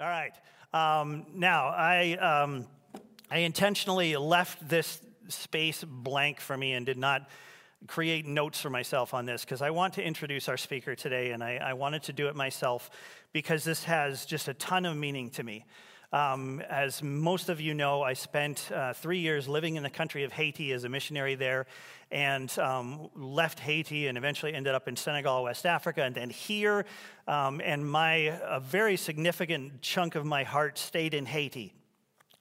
All right. Um, now, I, um, I intentionally left this space blank for me and did not create notes for myself on this because I want to introduce our speaker today, and I, I, wanted to do it myself because this has just a ton of meaning to me. Um, as most of you know, I spent uh, three years living in the country of Haiti as a missionary there and um, left Haiti and eventually ended up in Senegal, West Africa, and then here. Um, and my, a very significant chunk of my heart stayed in Haiti.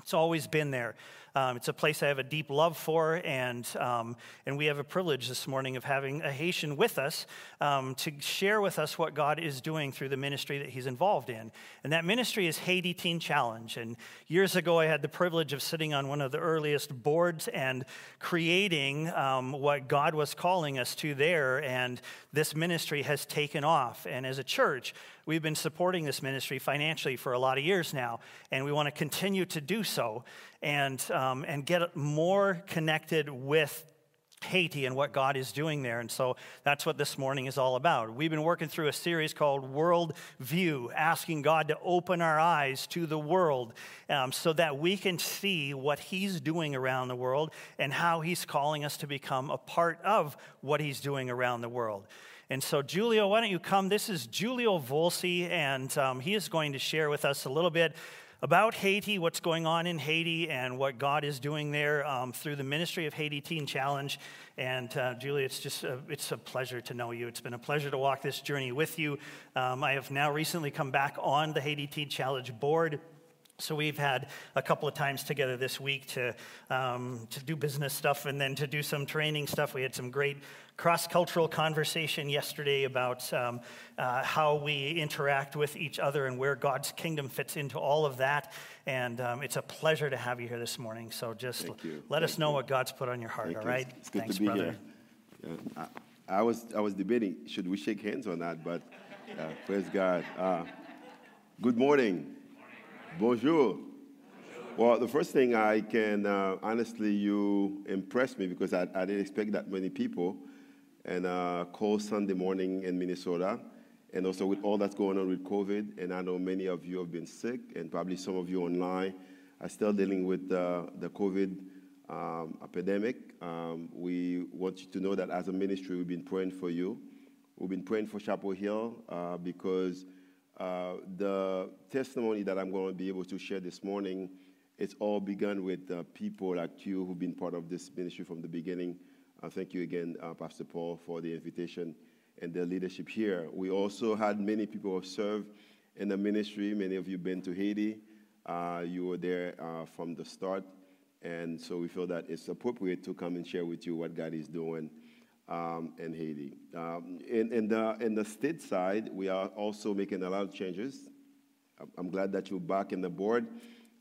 It's always been there. Um, it's a place I have a deep love for, and, um, and we have a privilege this morning of having a Haitian with us um, to share with us what God is doing through the ministry that he's involved in. And that ministry is Haiti Teen Challenge. And years ago, I had the privilege of sitting on one of the earliest boards and creating um, what God was calling us to there. And this ministry has taken off. And as a church, We've been supporting this ministry financially for a lot of years now, and we want to continue to do so and, um, and get more connected with Haiti and what God is doing there. And so that's what this morning is all about. We've been working through a series called World View, asking God to open our eyes to the world um, so that we can see what He's doing around the world and how He's calling us to become a part of what He's doing around the world. And so, Julio, why don't you come? This is Julio Volsi, and um, he is going to share with us a little bit about Haiti, what's going on in Haiti, and what God is doing there um, through the ministry of Haiti Teen Challenge. And uh, Julie, it's just a, it's a pleasure to know you. It's been a pleasure to walk this journey with you. Um, I have now recently come back on the Haiti Teen Challenge board. So we've had a couple of times together this week to um, to do business stuff and then to do some training stuff. We had some great cross cultural conversation yesterday about um, uh, how we interact with each other and where God's kingdom fits into all of that. And um, it's a pleasure to have you here this morning. So just let Thank us know you. what God's put on your heart, Thank all right? It's, it's good Thanks, to be brother. here. Yeah, I, I, was, I was debating should we shake hands or not, but uh, praise God. Uh, good morning. Bonjour. Well, the first thing I can uh, honestly, you impressed me because I, I, didn't expect that many people and a cold Sunday morning in Minnesota. And also with all that's going on with COVID, and I know many of you have been sick, and probably some of you online are still dealing with uh, the COVID um, epidemic. Um, we want you to know that as a ministry, we've been praying for you. We've been praying for Chapel Hill uh, because uh, the testimony that I'm going to be able to share this morning, it's all begun with uh, people like you who've been part of this ministry from the beginning. Uh, thank you again, uh, Pastor Paul, for the invitation and the leadership here. We also had many people who served in the ministry. Many of you have been to Haiti. Uh, you were there from the start. And so we feel that it's appropriate to come and share with you what God is doing um, in Haiti. Um, in, in, the, in the state side, we are also making a lot of changes. I'm glad that you're back in the board.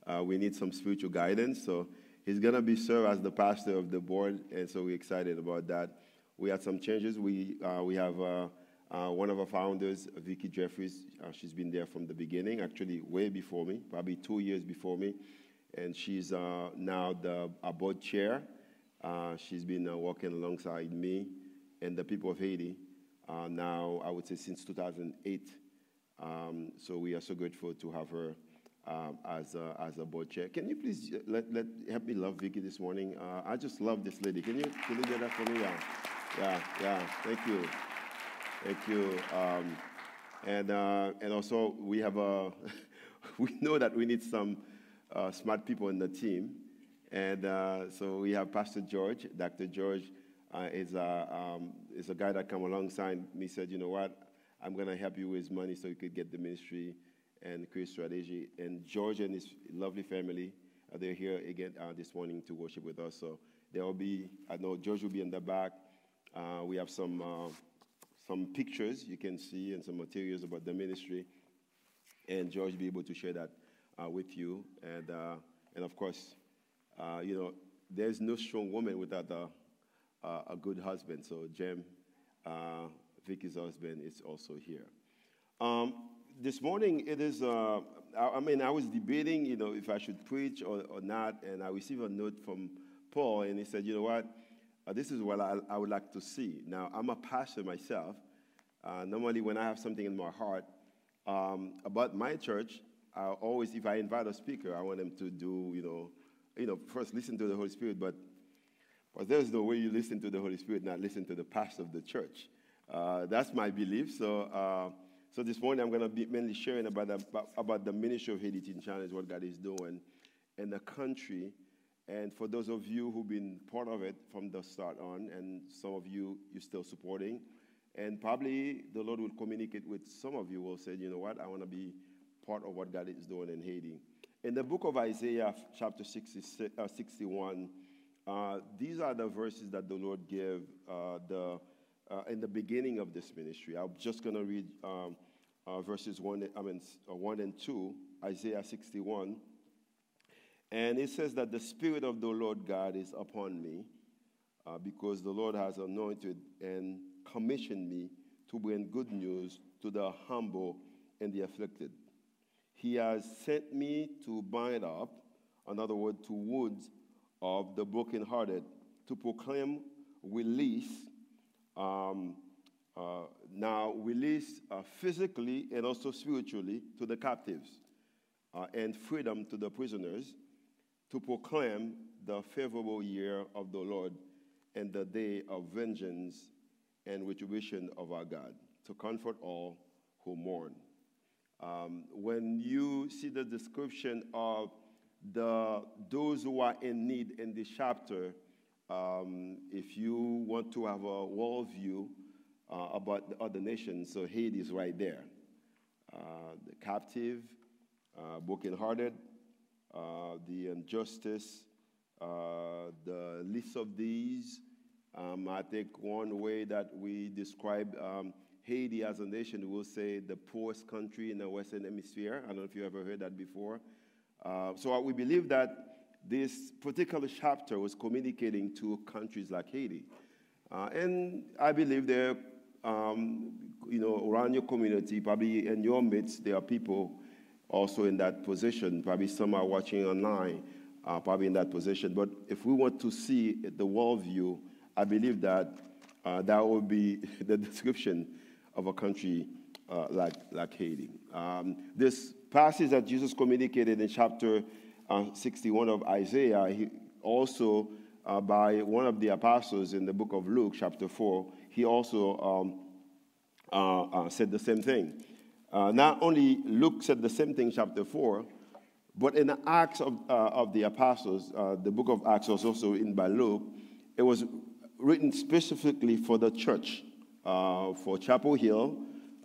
Uh, we need some spiritual guidance. So He's going to be served as the pastor of the board, and so we're excited about that. We had some changes. We, uh, we have uh, uh, one of our founders, Vicky Jeffries. Uh, she's been there from the beginning, actually way before me, probably two years before me. And she's uh, now the board chair. Uh, she's been working alongside me and the people of Haiti now, I would say, since 2008. Um, so we are so grateful to have her um, as, a, as a board chair. Can you please let, let, help me love Vicky this morning? Uh, I just love this lady. Can you, can you get that for me? Yeah, yeah, yeah. Thank you. Thank you. Um, and, uh, and also, we have a, we know that we need some uh, smart people in the team. And uh, so we have Pastor George. Dr. George uh, is, a, um, is a guy that come alongside me, said, you know what, I'm going to help you with money so you could get the ministry and create strategy. And George and his lovely family, uh, they're here again uh, this morning to worship with us. So there will be, I know George will be in the back. Uh, we have some, uh, some pictures you can see and some materials about the ministry. And George will be able to share that uh, with you. And, uh, and of course, you know, there's no strong woman without a, a good husband. So Jem, Vicky's husband, is also here. Um, this morning it is, uh, I, I, mean, I was debating, you know, if I should preach or, or not, and I received a note from Paul, and he said, you know what, uh, this is what I, I, would like to see. Now, I'm a pastor myself. Uh, normally, when I have something in my heart um, about my church, I always, if I invite a speaker, I want them to do, you know, you know, first listen to the Holy Spirit, but, but there's no way you listen to the Holy Spirit, not listen to the pastor of the church. Uh, that's my belief. So, uh, so this morning I'm going to be mainly sharing about the, about, the ministry of Haiti Teen Challenge, what God is doing in the country. And for those of you who've been part of it from the start on, and some of you you're still supporting, and probably the Lord will communicate with some of you will say, you know what, I want to be part of what God is doing in Haiti. In the book of Isaiah, chapter 60, uh, 61, uh, these are the verses that the Lord gave uh, the, uh, in the beginning of this ministry. I'm just going to read um, uh, verses 1, I mean, uh, 1 and 2, Isaiah 61. And it says that the Spirit of the Lord God is upon me because the Lord has anointed and commissioned me to bring good news to the humble and the afflicted. He has sent me to bind up, in other words, to wounds of the brokenhearted, to proclaim release. Um, uh, now, release uh, physically and also spiritually to the captives, uh, and freedom to the prisoners, to proclaim the favorable year of the Lord and the day of vengeance and retribution of our God, to comfort all who mourn. Um, when you see the description of the, those who are in need in this chapter, um, if you want to have a worldview uh, about the other nations, so Haiti is right there. Uh, the captive, uh, brokenhearted, uh, the injustice, uh, the list of these. Um, I think one way that we describe um, Haiti as a nation, we'll say the poorest country in the Western Hemisphere. I don't know if you ever heard that before. Uh, so we believe that this particular chapter was communicating to countries like Haiti. Uh, and I believe there, um, you know, around your community, probably in your midst, there are people also in that position. Probably some are watching online, uh, probably in that position. But if we want to see the world view, I believe that uh, that would be the description of a country uh, like, like Haiti. Um, this passage that Jesus communicated in chapter uh, 61 of Isaiah, he also uh, by one of the apostles in the book of Luke, chapter 4, he also um, uh, uh, said the same thing. Uh, not only Luke said the same thing, chapter 4, but in the Acts of, of the Apostles, the book of Acts was also in by Luke, it was written specifically for the church uh, for Chapel Hill,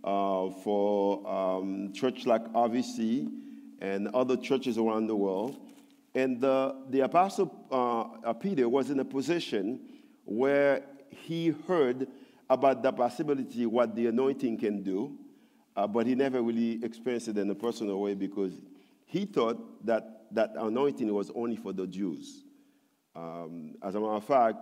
uh, for um, church like RVC, and other churches around the world. And the, the Apostle uh, Peter was in a position where he heard about the possibility what the anointing can do, uh, but he never really experienced it in a personal way because he thought that that anointing was only for the Jews. Um, as a matter of fact,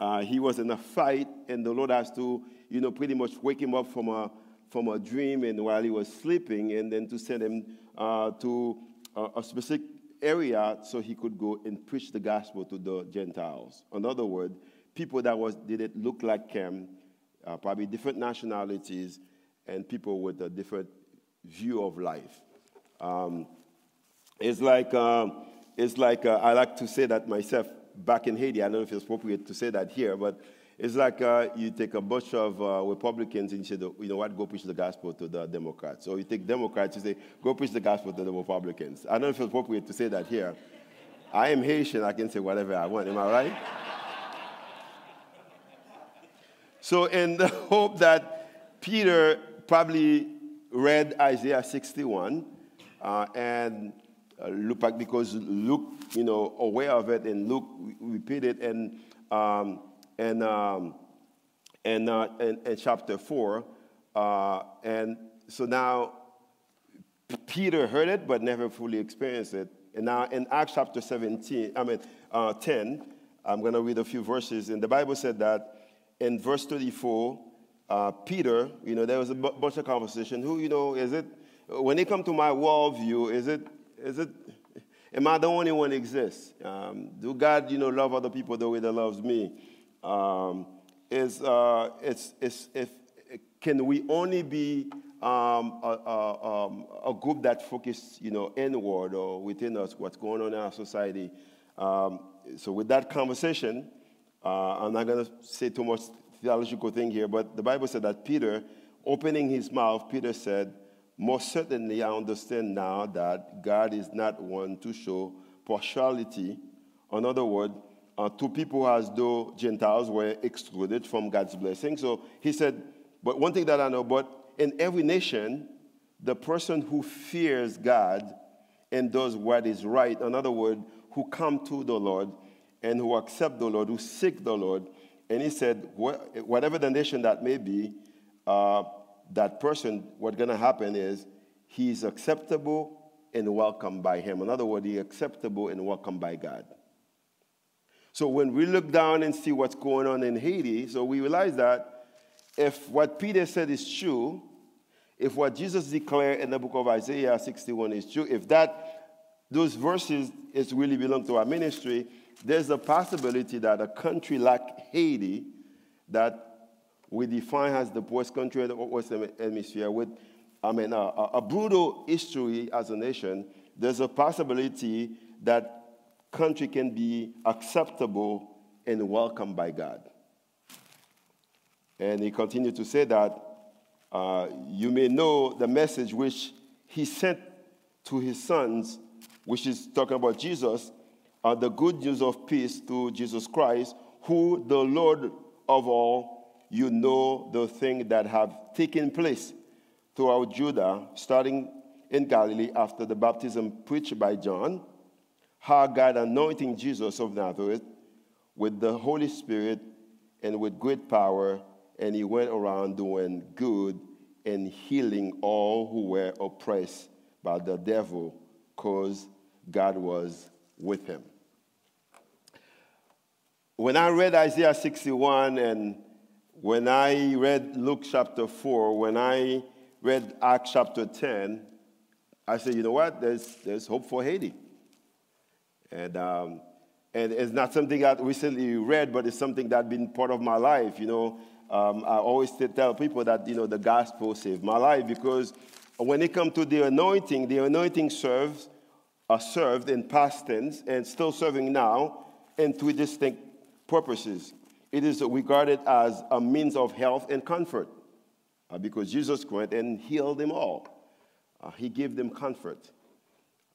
uh, he was in a fight, and the Lord has to you know, pretty much wake him up from a, from a dream and while he was sleeping, and then to send him uh, to a, a specific area so he could go and preach the gospel to the Gentiles. In other words, people that was didn't look like him, uh, probably different nationalities, and people with a different view of life. Um, it's like, um, it's like uh, I like to say that myself back in Haiti. I don't know if it's appropriate to say that here, but it's like uh, you take a bunch of uh, Republicans and you say, you know what, go preach the gospel to the Democrats. Or you take Democrats and say, go preach the gospel to the Republicans. I don't know if it's appropriate to say that here. I am Haitian, I can say whatever I want. Am I right? so, in the hope that Peter probably read Isaiah 61 uh, and uh, look back because Luke, you know, aware of it, and Luke repeated and um, and, um, and, uh, and, and, chapter 4. Uh, and so now Peter heard it but never fully experienced it. And now in Acts chapter 17, I mean uh, 10, I'm going to read a few verses. And the Bible said that in verse 34, uh, Peter, you know, there was a bunch of conversation. Who, you know, is it, when they come to my worldview, is it, is it, am I the only one exists? Um, do God, you know, love other people the way that loves me? um, is, uh, it's, it's, if, can we only be um, a, a, um, a, group that focuses, you know, inward or within us, what's going on in our society. Um, so with that conversation, uh, I'm not going to say too much theological thing here, but the Bible said that Peter, opening his mouth, Peter said, most certainly I understand now that God is not one to show partiality. In other words, uh, to people as though Gentiles were excluded from God's blessing. So he said, but one thing that I know, but in every nation, the person who fears God and does what is right, in other words, who come to the Lord and who accept the Lord, who seek the Lord. And he said, whatever the nation that may be, uh, that person, what's going to happen is he's acceptable and welcomed by him. In other words, he's acceptable and welcomed by God. So when we look down and see what's going on in Haiti, so we realize that if what Peter said is true, if what Jesus declared in the book of Isaiah 61 is true, if that those verses is really belong to our ministry, there's a possibility that a country like Haiti, that we define as the poorest country in the Western Hemisphere, with I mean, a, a brutal history as a nation, there's a possibility that country can be acceptable and welcomed by God. And he continued to say that uh, you may know the message which he sent to his sons, which is talking about Jesus, uh, the good news of peace through Jesus Christ, who the Lord of all, you know the things that have taken place throughout Judah, starting in Galilee after the baptism preached by John, how God anointing Jesus of Nazareth with the Holy Spirit and with great power and he went around doing good and healing all who were oppressed by the devil because God was with him. When I read Isaiah 61 and when I read Luke chapter 4, when I read Acts chapter 10, I said, you know what? There's, there's hope for Haiti. And, um, and it's not something I recently read, but it's something that's been part of my life. You know, um, I always tell people that, you know, the gospel saved my life because when it comes to the anointing, the anointing serves, are served in past tense and still serving now in three distinct purposes. It is regarded as a means of health and comfort uh, because Jesus went and healed them all. Uh, he gave them comfort.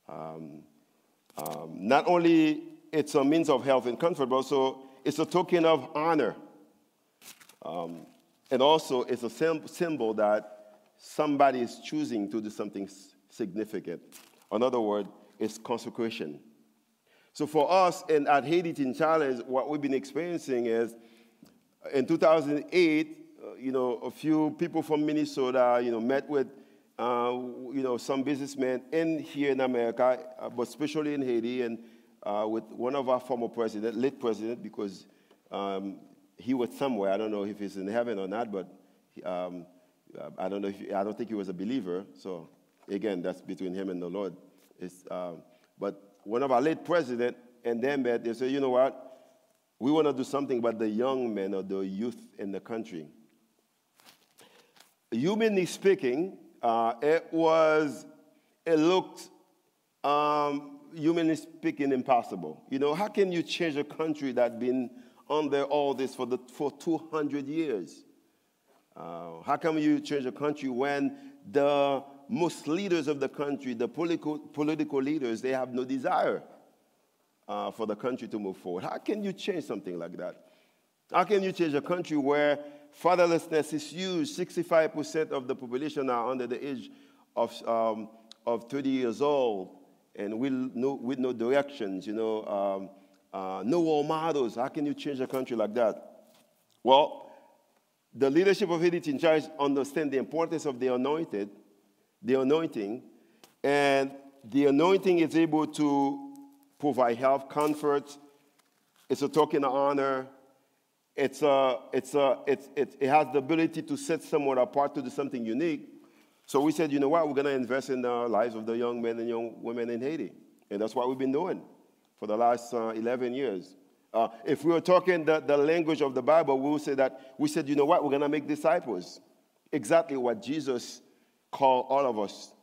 Um, um, not only it's a means of health and comfort, but also it's a token of honor um, and also, it's a symbol that somebody is choosing to do something significant. In other words, it's consecration. So for us in, at Haiti Teen Challenge, what we've been experiencing is in 2008, uh, you know, a few people from Minnesota, you know, met with, uh, you know, some businessmen in here in America, uh, but especially in Haiti, and uh, with one of our former president, late president, because um, he was somewhere. I don't know if he's in heaven or not, but um, I don't know. If, I don't think he was a believer. So again, that's between him and the Lord. Um, but one of our late president and them met. They said, you know what? We want to do something about the young men or the youth in the country. Humanly speaking, uh, it was, it looked, um, humanly speaking, impossible. You know, how can you change a country that has been under all this for, the, for 200 years. Uh, how come you change a country when the most leaders of the country, the political, political leaders, they have no desire uh, for the country to move forward? How can you change something like that? How can you change a country where fatherlessness is huge? 65% of the population are under the age of, um, of 30 years old and with no, with no directions, you know. Um, uh, no role models. How can you change a country like that? Well, the leadership of Haiti in charge understand the importance of the anointed, the anointing, and the anointing is able to provide health, comfort. It's a token of honor. It's a, it's a, it's, it, it has the ability to set someone apart to do something unique. So we said, you know what, we're going to invest in the lives of the young men and young women in Haiti. And that's what we've been doing for the last uh, 11 years. Uh, if we were talking the, the language of the Bible, we would say that we said, you know what, we're going to make disciples. Exactly what Jesus called all of us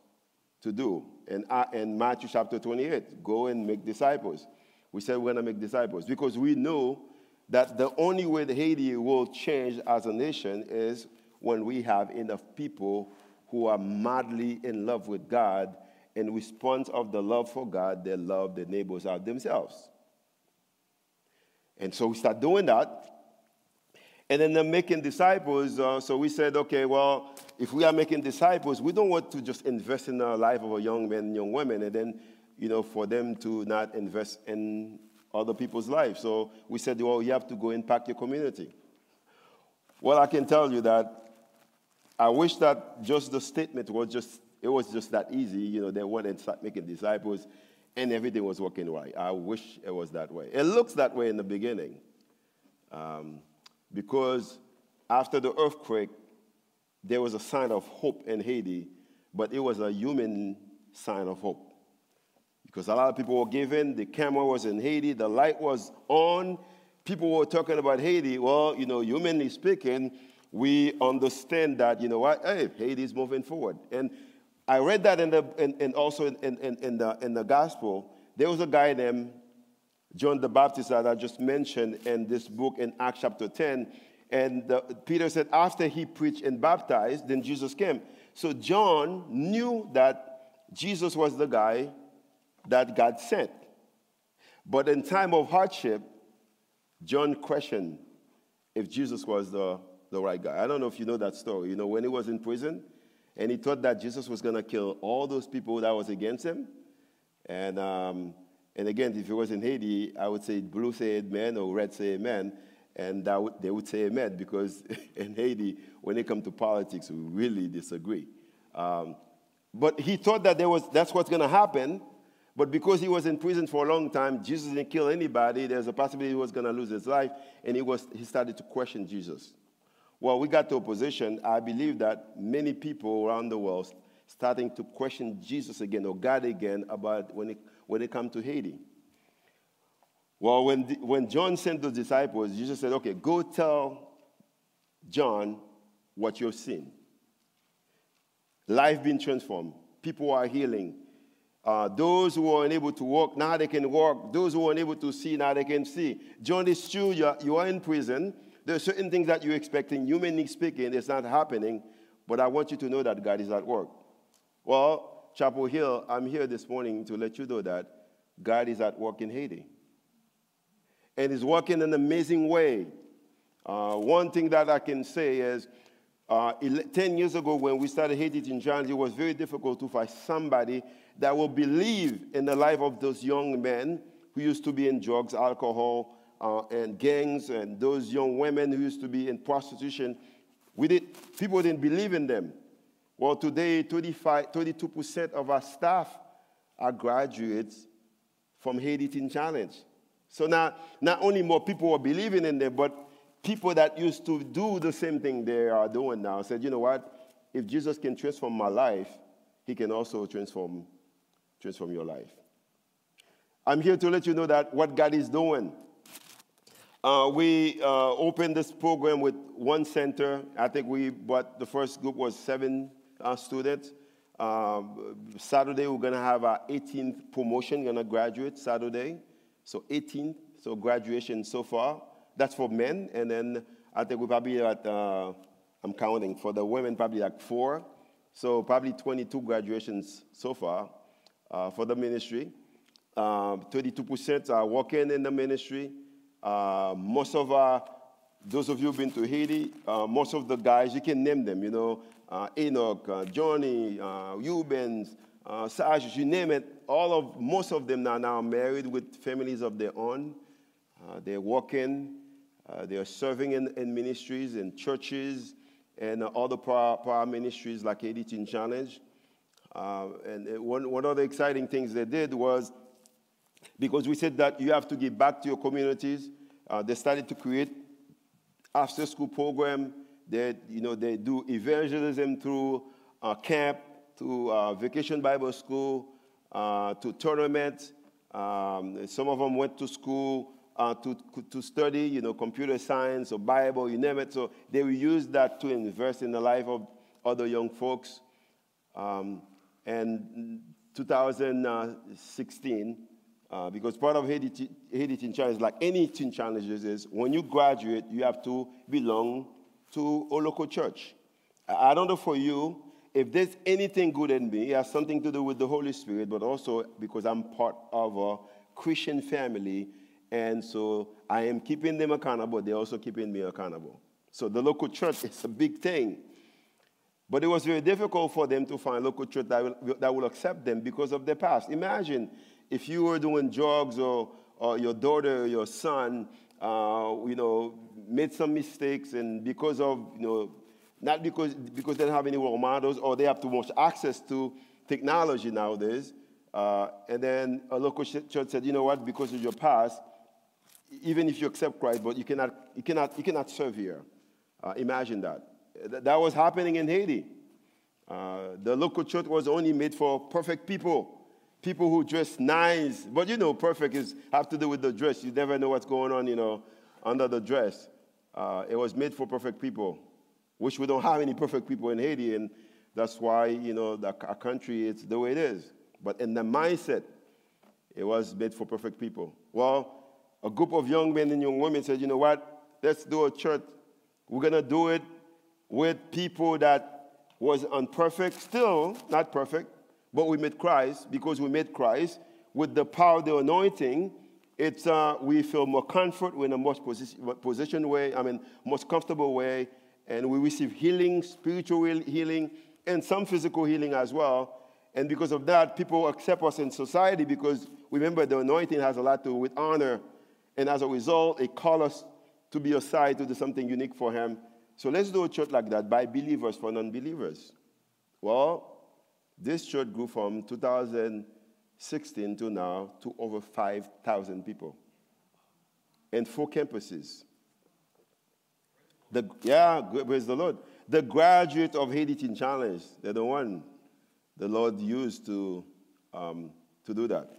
to do. Uh, in Matthew chapter 28, go and make disciples. We said we're going to make disciples because we know that the only way the Haiti will change as a nation is when we have enough people who are madly in love with God. In response of the love for God, they love their neighbors out themselves. And so we start doing that. And then they're making disciples. Uh, so we said, okay, well, if we are making disciples, we don't want to just invest in the life of a young man and young women and then, you know, for them to not invest in other people's lives. So we said, well, you have to go impact your community. Well, I can tell you that I wish that just the statement was just, it was just that easy. You know, they went and start making disciples and everything was working right. I wish it was that way. It looks that way in the beginning. Um, because after the earthquake, there was a sign of hope in Haiti, but it was a human sign of hope. Because a lot of people were giving, the camera was in Haiti, the light was on, people were talking about Haiti. Well, you know, humanly speaking, we understand that, you know what, hey, Haiti is moving forward. And I read that in the, in also in, in, in, the, in the gospel. There was a guy named John the Baptist that I just mentioned in this book in Acts chapter 10. And the, Peter said, after he preached and baptized, then Jesus came. So John knew that Jesus was the guy that God sent. But in time of hardship, John questioned if Jesus was the, the right guy. I don't know if you know that story. You know, when he was in prison, and he thought that Jesus was going to kill all those people that was against him. And, um, and again, if it was in Haiti, I would say blue say amen or red say amen. And they would say amen because in Haiti, when it comes to politics, we really disagree. Um, but he thought that there was, that's what's going to happen. But because he was in prison for a long time, Jesus didn't kill anybody. There's a possibility he was going to lose his life. And he, was, he started to question Jesus. Well, we got to a position, I believe that many people around the world starting to question Jesus again or God again about when it, when they come to Haiti. Well, when, the, when John sent the disciples, Jesus said, okay, go tell John what you've seen. Life being transformed. People are healing. Uh, those who are unable to walk, now they can walk. Those who are unable to see, now they can see. John, it's true, you are, you are in prison. There are certain things that you're expecting, humanly speaking, it's not happening, but I want you to know that God is at work. Well, Chapel Hill, I'm here this morning to let you know that God is at work in Haiti. And He's working in an amazing way. Uh, one thing that I can say is uh, 10 years ago, when we started Haiti Teen Challenge, it was very difficult to find somebody that will believe in the life of those young men who used to be in drugs, alcohol, uh, and gangs and those young women who used to be in prostitution. We did, people didn't believe in them. Well, today, 25, 22% of our staff are graduates from Haiti Teen Challenge. So now, not only more people are believing in them, but people that used to do the same thing they are doing now said, you know what? If Jesus can transform my life, he can also transform, transform your life. I'm here to let you know that what God is doing uh, we uh, opened this program with one center. I think we, but the first group was seven uh, students. Um, Saturday, we're going to have our 18th promotion, going to graduate Saturday. So 18th, so graduation so far. That's for men. And then I think we're probably at, uh, I'm counting, for the women, probably like four. So probably 22 graduations so far uh, for the ministry. Um, 32% are working in the ministry. Uh, most of our, those of you who've been to Haiti, uh, most of the guys, you can name them, you know, Enoch, uh, Johnny, uh, Eubens, uh, Serge, you name it. All of, most of them are now married with families of their own. Uh, they're working, they're serving in, in ministries, in churches, and other power, ministries like Teen Challenge. and one, one of the exciting things they did was because we said that you have to give back to your communities. Uh, they started to create after school program. They, you know, they do evangelism through uh, camp, to uh, vacation Bible school, uh, to tournaments. Um, some of them went to school uh, to, to study, you know, computer science or Bible, you name it. So they will use that to invest in the life of other young folks. Um, and 2016, uh, because part of Haiti, Haiti Teen Challenge, like any teen challenges, is when you graduate, you have to belong to a local church. I don't know for you, if there's anything good in me, it has something to do with the Holy Spirit, but also because I'm part of a Christian family, and so I am keeping them accountable, they're also keeping me accountable. So the local church is a big thing. But it was very difficult for them to find a local church that will, that will accept them because of their past. Imagine if you were doing drugs or, or your daughter or your son, uh, you know, made some mistakes and because of, you know, not because, because they don't have any role models or they have too much access to technology nowadays. Uh, and then a local church said, you know what, because of your past, even if you accept Christ, but you cannot, you cannot, you cannot serve here. Uh, imagine that. That was happening in Haiti. Uh, the local church was only made for perfect people, people who dress nice. But you know, perfect is have to do with the dress. You never know what's going on, you know, under the dress. Uh, it was made for perfect people, which we don't have any perfect people in Haiti, and that's why you know the, our country is the way it is. But in the mindset, it was made for perfect people. Well, a group of young men and young women said, you know what? Let's do a church we're to do it with people that was unperfect, still not perfect, but we met Christ because we met Christ with the power of the anointing. It's, uh, we feel more comfort, we're in a position, position way, I mean, most comfortable way, and we receive healing, spiritual healing, and some physical healing as well. And because of that, people accept us in society because remember the anointing has a lot to do with honor. And as a result, it calls us to be aside to do something unique for him. So let's do a church like that by believers for non believers. Well, this church grew from 2016 to now to over 5,000 people and four campuses. The, yeah, praise the Lord. The graduate of Haiti Teen Challenge, they're the one the Lord used to, um, to do that.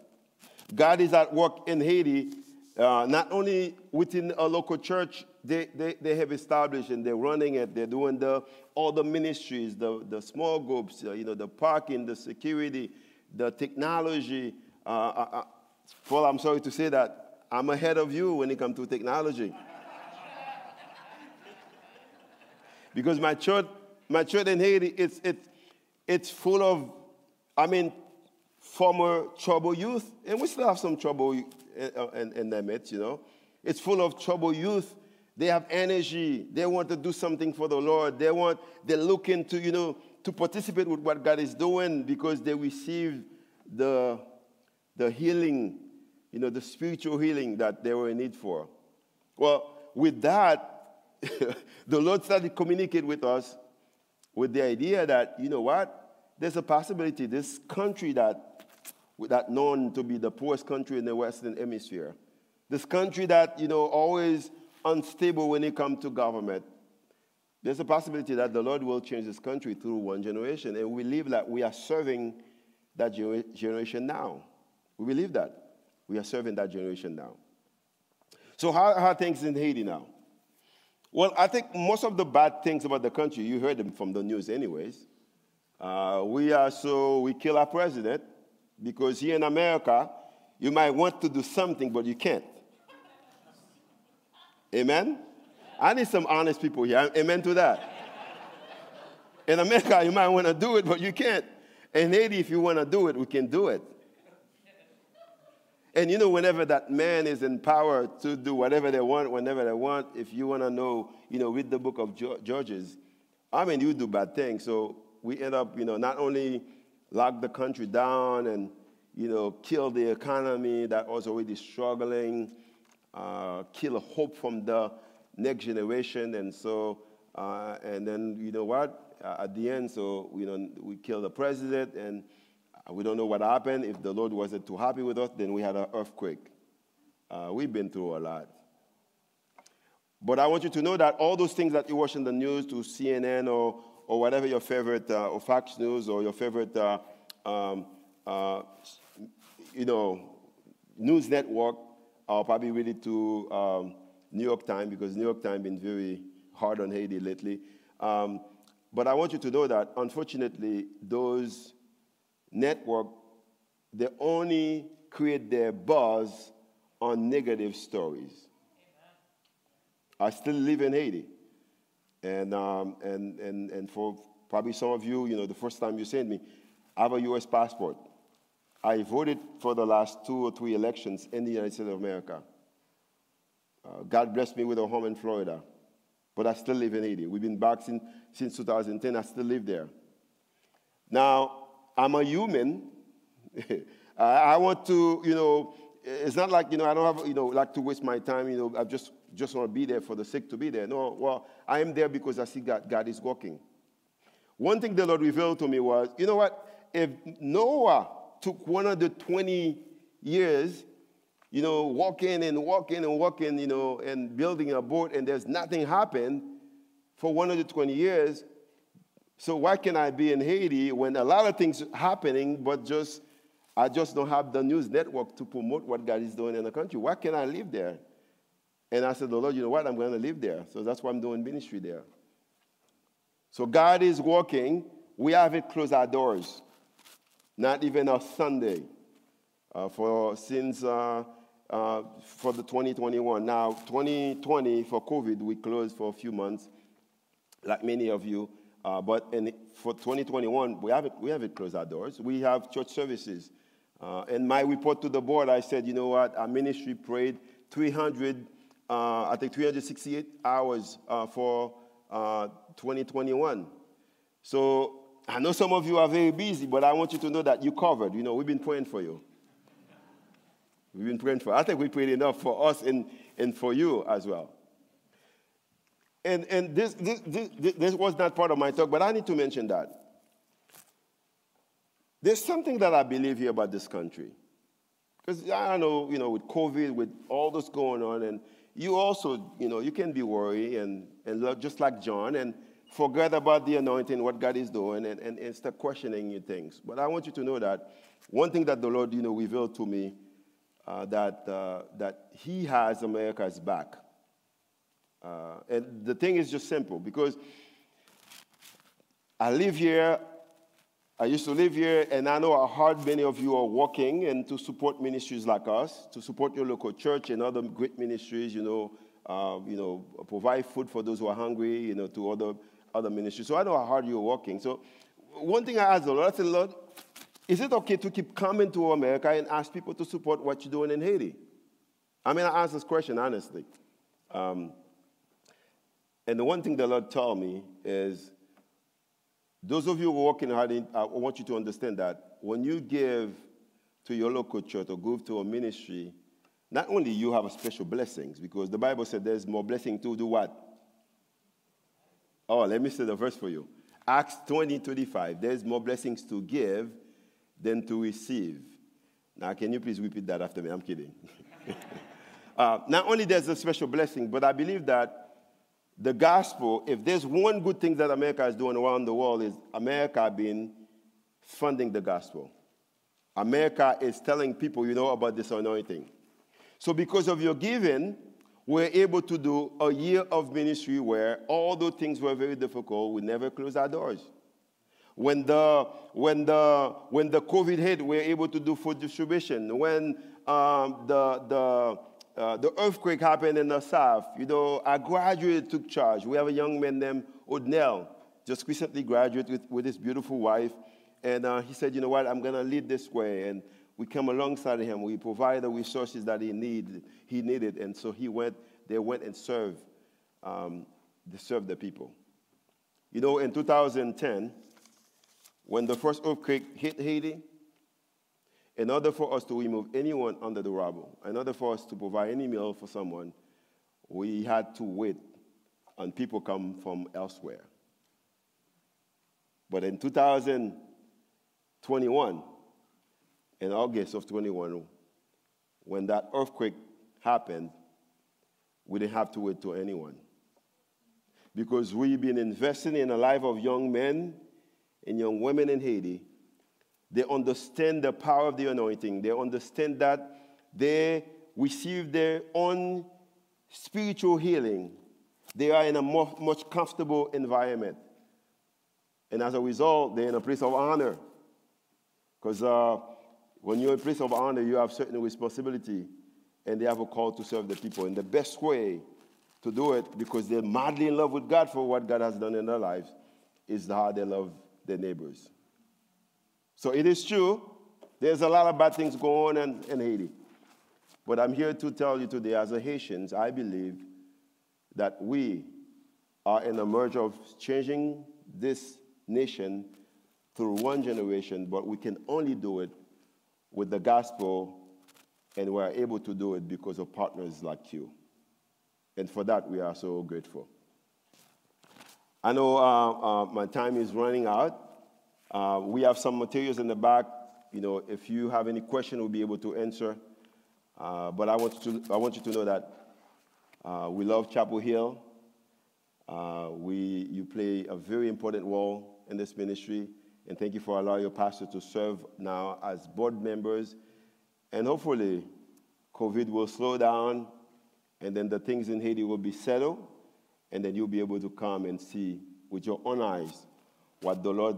God is at work in Haiti uh, not only within a local church, they, they, they have established and they're running it. They're doing the, all the ministries, the, the small groups, uh, you know, the parking, the security, the technology. Uh, uh, uh Paul, I'm sorry to say that I'm ahead of you when it comes to technology. because my church, my church in Haiti, it's, it's, it's full of, I mean, former trouble youth, and we still have some trouble in, in their midst, you know. It's full of troubled youth. They have energy. They want to do something for the Lord. They want, they're looking to, you know, to participate with what God is doing because they receive the, the healing, you know, the spiritual healing that they were in need for. Well, with that, the Lord started to communicate with us with the idea that, you know what? There's a possibility this country that that known to be the poorest country in the Western Hemisphere. This country that, you know, always unstable when it comes to government. There's a possibility that the Lord will change this country through one generation. And we believe that we are serving that generation now. We believe that. We are serving that generation now. So, how are things in Haiti now? Well, I think most of the bad things about the country, you heard them from the news, anyways. Uh, we are so, we kill our president. Because here in America, you might want to do something, but you can't. Amen? I need some honest people here. Amen to that. In America, you might want to do it, but you can't. In Haiti, if you want to do it, we can do it. And you know, whenever that man is in power to do whatever they want, whenever they want, if you want to know, you know, read the book of Judges, I mean, you do bad things. So we end up, you know, not only lock the country down and you know kill the economy that was already struggling, uh, kill hope from the next generation, and so uh, and then you know what? Uh, at the end, so you know we kill the president, and we don't know what happened. If the Lord wasn't too happy with us, then we had an earthquake. Uh, we've been through a lot. But I want you to know that all those things that you watch in the news to CNN or or whatever your favorite, uh, or Fox News, or your favorite, uh, um, uh, you know, news network, I'll probably read it to um, New York Times because New York Times been very hard on Haiti lately. Um, but I want you to know that unfortunately, those network they only create their buzz on negative stories. I still live in Haiti. And, um, and, and, and for probably some of you, you know, the first time you sent me, I have a U.S. passport. I voted for the last two or three elections in the United States of America. Uh, God blessed me with a home in Florida, but I still live in Haiti. We've been back since, since 2010. I still live there. Now, I'm a human. I want to, you know, it's not like, you know, I don't have, you know, like to waste my time, you know, I just, just want to be there for the sake to be there. No, well, I am there because I see God, God is working. One thing the Lord revealed to me was, you know what? If Noah took 120 years, you know, walking and walking and walking, you know, and building a boat, and there's nothing happened for 120 years, so why can I be in Haiti when a lot of things happening, but just I just don't have the news network to promote what God is doing in the country? Why can I live there? And I said, the Lord, you know what? I'm going to live there. So that's why I'm doing ministry there. So God is working. We haven't closed our doors, not even a Sunday. Uh, for since uh, uh, for the 2021. Now 2020 for COVID, we closed for a few months, like many of you. Uh, but in, for 2021, we haven't, we haven't closed our doors. We have church services. Uh, in my report to the board, I said, you know what, our ministry prayed 300, uh, I think 368 hours uh, for uh, 2021. So I know some of you are very busy, but I want you to know that you covered. You know, we've been praying for you. We've been praying for. I think we prayed enough for us and, and for you as well. And, and this, this, this, this was not part of my talk, but I need to mention that. There's something that I believe here about this country. Because I know, you know, with COVID, with all this going on, and you also, you know, you can be worried and, and just like John and forget about the anointing, what God is doing, and, and, and start questioning your things. But I want you to know that one thing that the Lord, you know, revealed to me, uh, that, uh, that He has America's back. Uh, and the thing is just simple because I live here, I used to live here, and I know how hard many of you are working and to support ministries like us, to support your local church and other great ministries, you know, uh, you know, provide food for those who are hungry, you know, to other, other ministries. So I know how hard you're working. So one thing I asked the Lord, I said, Lord, is it okay to keep coming to America and ask people to support what you're doing in Haiti? I mean, I asked this question honestly. Um, and the one thing the Lord told me is those of you who are working hard, in, I want you to understand that when you give to your local church or give to a ministry, not only you have a special blessings, because the Bible said there's more blessing to do what? Oh, let me say the verse for you. Acts 20, 25. There's more blessings to give than to receive. Now, can you please repeat that after me? I'm kidding. uh, not only there's a special blessing, but I believe that the gospel, if there's one good thing that America is doing around the world, is America being funding the gospel. America is telling people, you know, about this anointing. So, because of your giving, we're able to do a year of ministry where, although things were very difficult, we never closed our doors. When the, when the, when the COVID hit, we were able to do food distribution. When um, the, the, uh, the earthquake happened in the south. You know, a graduate took charge. We have a young man named Odnell, just recently graduated with, with his beautiful wife. And uh, he said, you know what, I'm going to lead this way. And we came alongside him. We provided the resources that he, need, he needed. And so he went, they went and served, um, they served the people. You know, in 2010, when the first earthquake hit Haiti, in order for us to remove anyone under the rubble, in order for us to provide any meal for someone, we had to wait and people come from elsewhere. But in 2021, in August of 21, when that earthquake happened, we didn't have to wait to anyone. Because we've been investing in the life of young men and young women in Haiti they understand the power of the anointing. They understand that they receive their own spiritual healing. They are in a more, much comfortable environment. And as a result, they're in a place of honor. Because uh, when you're in a place of honor, you have certain responsibility, and they have a call to serve the people. And the best way to do it, because they're madly in love with God for what God has done in their lives, is how they love their neighbors. So it is true, there's a lot of bad things going on in, in Haiti. But I'm here to tell you today, as a Haitians, I believe that we are in the merge of changing this nation through one generation, but we can only do it with the gospel, and we're able to do it because of partners like you. And for that, we are so grateful. I know uh, uh, my time is running out. Uh, we have some materials in the back. You know, if you have any question, we'll be able to answer. Uh, but I want, to, I want you to know that uh, we love Chapel Hill. Uh, we, you play a very important role in this ministry. And thank you for allowing your pastor to serve now as board members. And hopefully, COVID will slow down, and then the things in Haiti will be settled, and then you'll be able to come and see with your own eyes what the Lord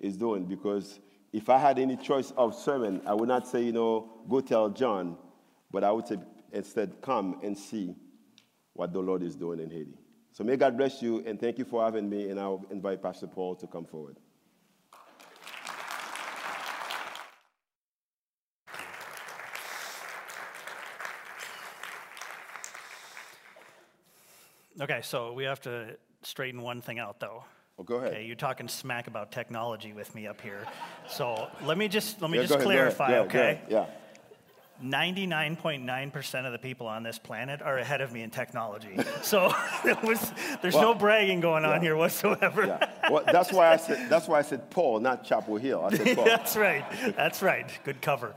is doing. Because if I had any choice of sermon, I would not say, you know, go tell John, but I would say instead, come and see what the Lord is doing in Haiti. So may God bless you, and thank you for having me, and I'll invite Pastor Paul to come forward. Okay, so we have to straighten one thing out, though. Well, go ahead. Okay, you're talking smack about technology with me up here. So let me just let me Yeah, just ahead, clarify, Yeah, okay? Yeah. 99.9% of the people on this planet are ahead of me in technology. So was, there's no bragging going on yeah. here whatsoever. Yeah. Well, that's why I said that's why I said Paul, not Chapel Hill. I said Paul. That's right. That's right. Good cover.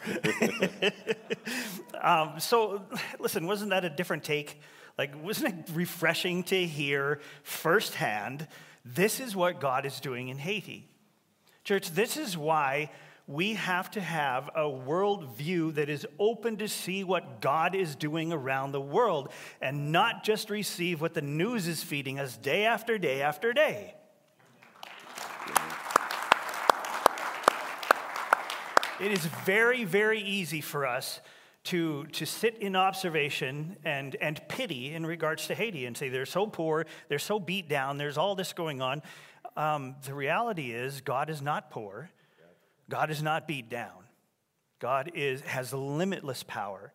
um, so, listen, wasn't that a different take? Like, wasn't it refreshing to hear firsthand this is what God is doing in Haiti? Church, this is why we have to have a worldview that is open to see what God is doing around the world and not just receive what the news is feeding us day after day after day. It is very, very easy for us to, to sit in observation and, and pity in regards to Haiti and say they're so poor, they're so beat down, there's all this going on. Um, the reality is, God is not poor, God is not beat down. God is, has limitless power,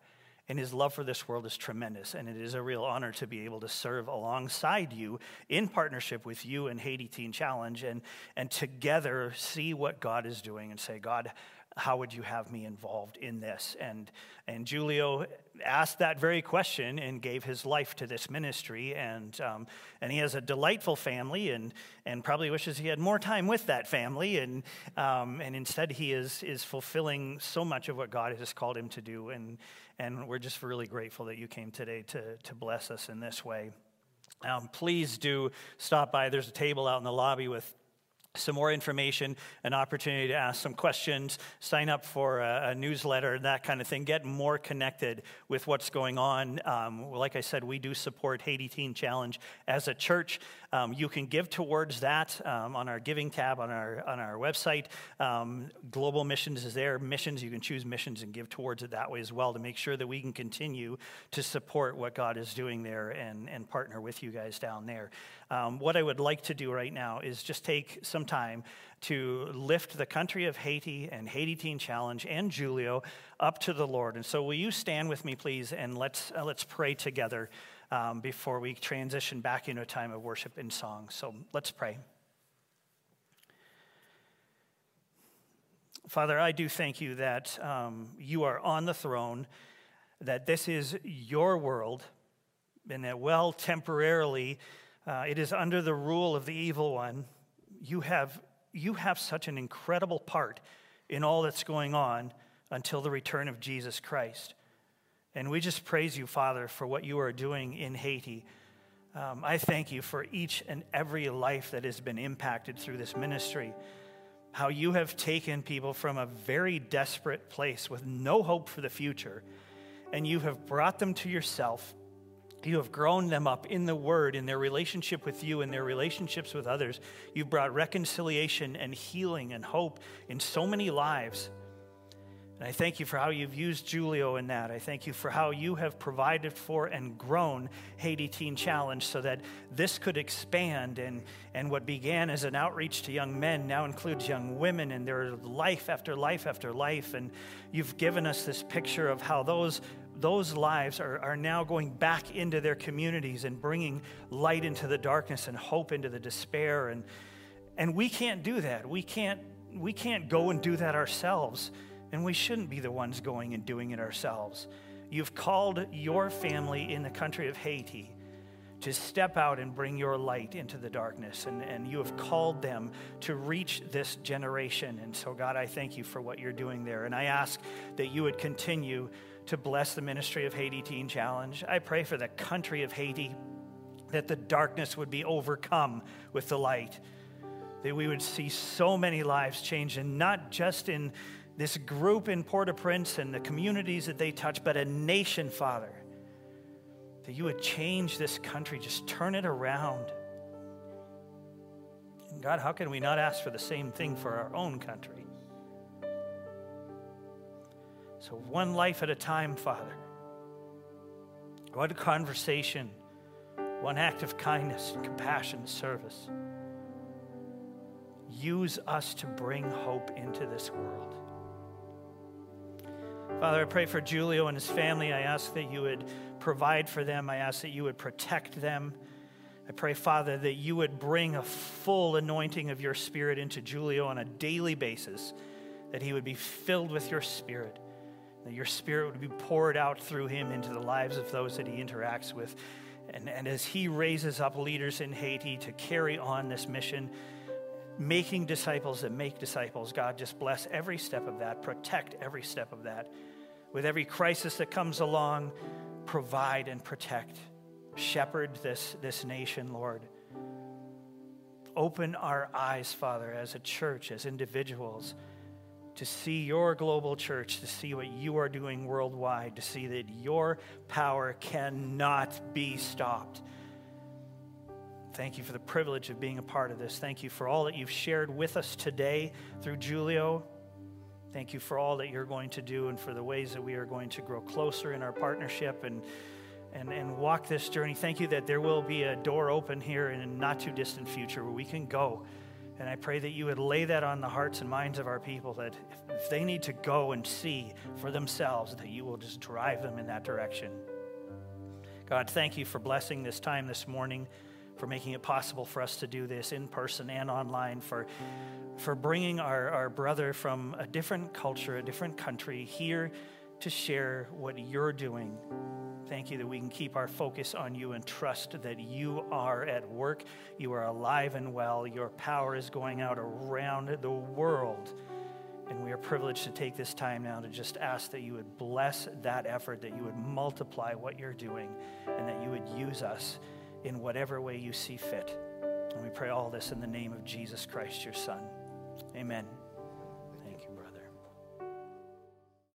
and his love for this world is tremendous. And it is a real honor to be able to serve alongside you in partnership with you and Haiti Teen Challenge and, and together see what God is doing and say, God, how would you have me involved in this? And, and Julio asked that very question and gave his life to this ministry. And, um, and he has a delightful family and, and probably wishes he had more time with that family. And, um, and instead, he is, is fulfilling so much of what God has called him to do. And, and we're just really grateful that you came today to, to bless us in this way. Um, please do stop by. There's a table out in the lobby with some more information, an opportunity to ask some questions, sign up for a, a newsletter, that kind of thing, get more connected with what's going on. Um, like I said, we do support Haiti Teen Challenge as a church. Um, you can give towards that um, on our giving tab on our, on our website. Um, Global Missions is there. Missions, you can choose missions and give towards it that way as well to make sure that we can continue to support what God is doing there and, and partner with you guys down there. Um, what I would like to do right now is just take some time to lift the country of Haiti and Haiti Teen Challenge and Julio up to the Lord. And so, will you stand with me, please, and let's, uh, let's pray together um, before we transition back into a time of worship and song. So, let's pray. Father, I do thank you that um, you are on the throne, that this is your world, and that, well, temporarily, uh, it is under the rule of the evil one. You have, you have such an incredible part in all that's going on until the return of Jesus Christ. And we just praise you, Father, for what you are doing in Haiti. Um, I thank you for each and every life that has been impacted through this ministry. How you have taken people from a very desperate place with no hope for the future, and you have brought them to yourself You have grown them up in the Word, in their relationship with you, in their relationships with others. You've brought reconciliation and healing and hope in so many lives. And I thank you for how you've used Julio in that. I thank you for how you have provided for and grown Haiti Teen Challenge so that this could expand. And, and what began as an outreach to young men now includes young women and their life after life after life. And you've given us this picture of how those, those lives are, are now going back into their communities and bringing light into the darkness and hope into the despair. And, and we can't do that. We can't, we can't go and do that ourselves. And we shouldn't be the ones going and doing it ourselves. You've called your family in the country of Haiti to step out and bring your light into the darkness. And, and you have called them to reach this generation. And so, God, I thank you for what you're doing there. And I ask that you would continue to bless the ministry of Haiti Teen Challenge. I pray for the country of Haiti that the darkness would be overcome with the light, that we would see so many lives change, and not just in this group in Port au Prince and the communities that they touch, but a nation, Father. That you would change this country, just turn it around. And God, how can we not ask for the same thing for our own country? So, one life at a time, Father. One conversation, one act of kindness and compassion, and service. Use us to bring hope into this world. Father, I pray for Julio and his family. I ask that you would provide for them. I ask that you would protect them. I pray, Father, that you would bring a full anointing of your Spirit into Julio on a daily basis, that he would be filled with your Spirit, that your Spirit would be poured out through him into the lives of those that he interacts with. And, and as he raises up leaders in Haiti to carry on this mission, making disciples that make disciples. God, just bless every step of that, protect every step of that. With every crisis that comes along, provide and protect. Shepherd this, this nation, Lord. Open our eyes, Father, as a church, as individuals, to see your global church, to see what you are doing worldwide, to see that your power cannot be stopped Thank you for the privilege of being a part of this. Thank you for all that you've shared with us today through Julio. Thank you for all that you're going to do and for the ways that we are going to grow closer in our partnership and, and, and walk this journey. Thank you that there will be a door open here in a not too distant future where we can go. And I pray that you would lay that on the hearts and minds of our people that if, if they need to go and see for themselves, that you will just drive them in that direction. God, thank you for blessing this time this morning for making it possible for us to do this in person and online, for, for bringing our, our brother from a different culture, a different country here to share what you're doing. Thank you that we can keep our focus on you and trust that you are at work. You are alive and well. Your power is going out around the world. And we are privileged to take this time now to just ask that you would bless that effort, that you would multiply what you're doing, and that you would use us in whatever way you see fit. And we pray all this in the name of Jesus Christ, your Son. Amen.